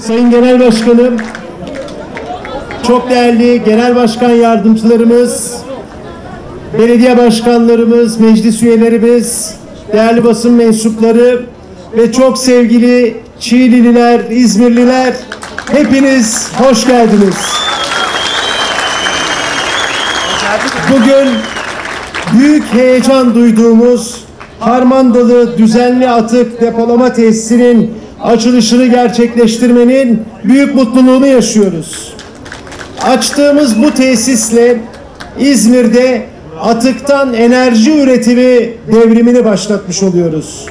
Sayın Genel Başkanım, çok değerli Genel Başkan Yardımcılarımız, belediye başkanlarımız, meclis üyelerimiz, değerli basın mensupları ve çok sevgili Çiğlililer, İzmirliler, hepiniz hoş geldiniz. Bugün büyük heyecan duyduğumuz Harmandalı Düzenli Atık Depolama Tesisinin açılışını gerçekleştirmenin büyük mutluluğunu yaşıyoruz. Açtığımız bu tesisle İzmir'de atıktan enerji üretimi devrimini başlatmış oluyoruz.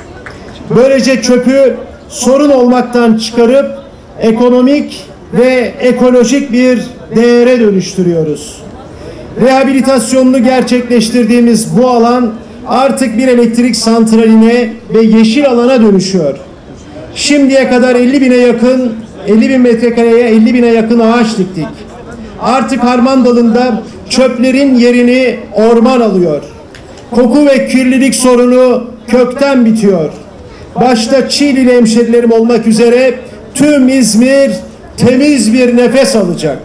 Böylece çöpü sorun olmaktan çıkarıp ekonomik ve ekolojik bir değere dönüştürüyoruz. Rehabilitasyonunu gerçekleştirdiğimiz bu alan artık bir elektrik santraline ve yeşil alana dönüşüyor. Şimdiye kadar 50 bine yakın 50 bin metrekareye 50 bine yakın ağaç diktik. Artık Harman Dalı'nda çöplerin yerini orman alıyor. Koku ve kirlilik sorunu kökten bitiyor. Başta Çiğlili hemşerilerim olmak üzere tüm İzmir temiz bir nefes alacak.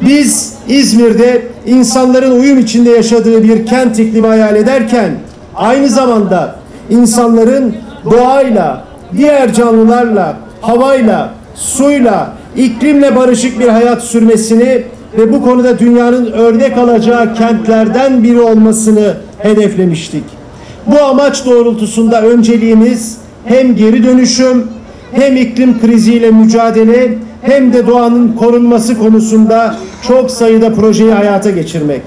Biz İzmir'de insanların uyum içinde yaşadığı bir kent iklimi hayal ederken aynı zamanda insanların doğayla, diğer canlılarla, havayla, suyla, iklimle barışık bir hayat sürmesini ve bu konuda dünyanın örnek alacağı kentlerden biri olmasını hedeflemiştik. Bu amaç doğrultusunda önceliğimiz hem geri dönüşüm hem iklim kriziyle mücadele hem de doğanın korunması konusunda çok sayıda projeyi hayata geçirmek.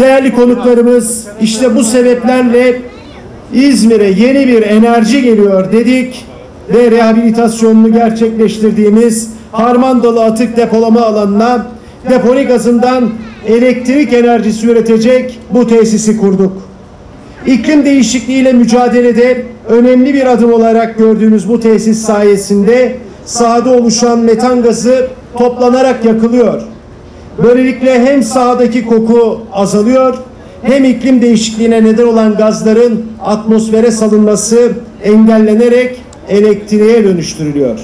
Değerli konuklarımız işte bu sebeplerle İzmir'e yeni bir enerji geliyor dedik ve rehabilitasyonunu gerçekleştirdiğimiz Harmandalı atık depolama alanına deponi gazından elektrik enerjisi üretecek bu tesisi kurduk. İklim değişikliğiyle mücadelede önemli bir adım olarak gördüğümüz bu tesis sayesinde sahada oluşan metan gazı toplanarak yakılıyor. Böylelikle hem sahadaki koku azalıyor hem iklim değişikliğine neden olan gazların atmosfere salınması engellenerek elektriğe dönüştürülüyor.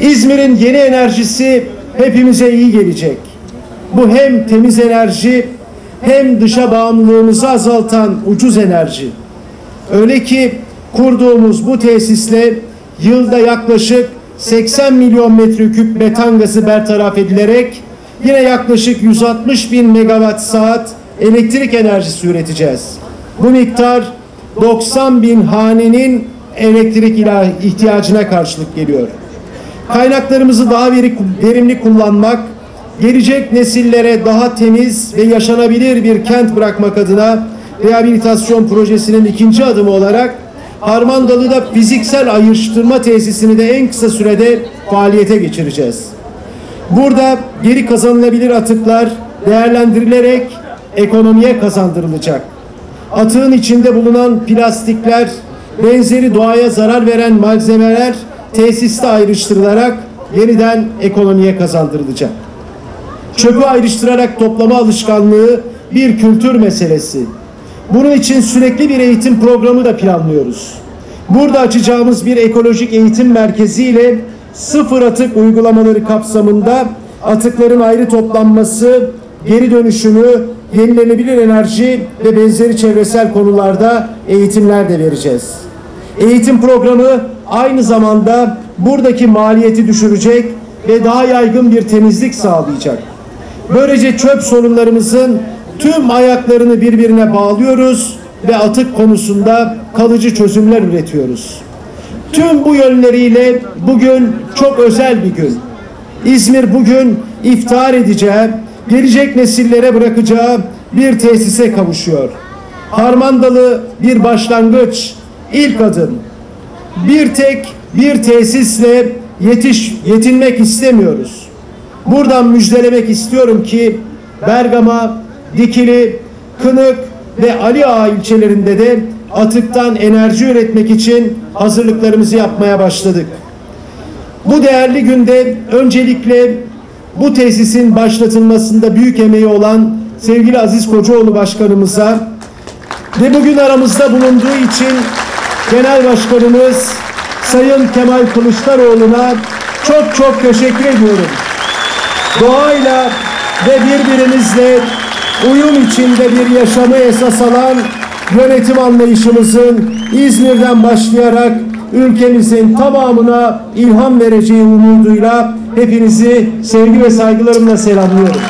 İzmir'in yeni enerjisi hepimize iyi gelecek. Bu hem temiz enerji hem dışa bağımlılığımızı azaltan ucuz enerji. Öyle ki kurduğumuz bu tesisle yılda yaklaşık 80 milyon metreküp metan gazı bertaraf edilerek yine yaklaşık 160 bin megawatt saat elektrik enerjisi üreteceğiz. Bu miktar 90 bin hanenin elektrik ihtiyacına karşılık geliyor. Kaynaklarımızı daha veri- verimli kullanmak, gelecek nesillere daha temiz ve yaşanabilir bir kent bırakmak adına rehabilitasyon projesinin ikinci adımı olarak Harmandalı'da fiziksel ayrıştırma tesisini de en kısa sürede faaliyete geçireceğiz. Burada geri kazanılabilir atıklar değerlendirilerek ekonomiye kazandırılacak. Atığın içinde bulunan plastikler, benzeri doğaya zarar veren malzemeler tesiste ayrıştırılarak yeniden ekonomiye kazandırılacak. Çöpü ayrıştırarak toplama alışkanlığı bir kültür meselesi. Bunun için sürekli bir eğitim programı da planlıyoruz. Burada açacağımız bir ekolojik eğitim merkezi ile sıfır atık uygulamaları kapsamında atıkların ayrı toplanması, geri dönüşümü, yenilenebilir enerji ve benzeri çevresel konularda eğitimler de vereceğiz. Eğitim programı aynı zamanda buradaki maliyeti düşürecek ve daha yaygın bir temizlik sağlayacak. Böylece çöp sorunlarımızın tüm ayaklarını birbirine bağlıyoruz ve atık konusunda kalıcı çözümler üretiyoruz. Tüm bu yönleriyle bugün çok özel bir gün. İzmir bugün iftihar edeceği, gelecek nesillere bırakacağı bir tesise kavuşuyor. Harmandalı bir başlangıç, ilk adım. Bir tek bir tesisle yetiş yetinmek istemiyoruz. Buradan müjdelemek istiyorum ki Bergama, Dikili, Kınık ve Ali Ağa ilçelerinde de atıktan enerji üretmek için hazırlıklarımızı yapmaya başladık. Bu değerli günde öncelikle bu tesisin başlatılmasında büyük emeği olan sevgili Aziz Kocaoğlu Başkanımıza ve bugün aramızda bulunduğu için Genel Başkanımız Sayın Kemal Kılıçdaroğlu'na çok çok teşekkür ediyorum. Doğayla ve birbirimizle uyum içinde bir yaşamı esas alan yönetim anlayışımızın İzmir'den başlayarak ülkemizin tamamına ilham vereceği umuduyla hepinizi sevgi ve saygılarımla selamlıyorum.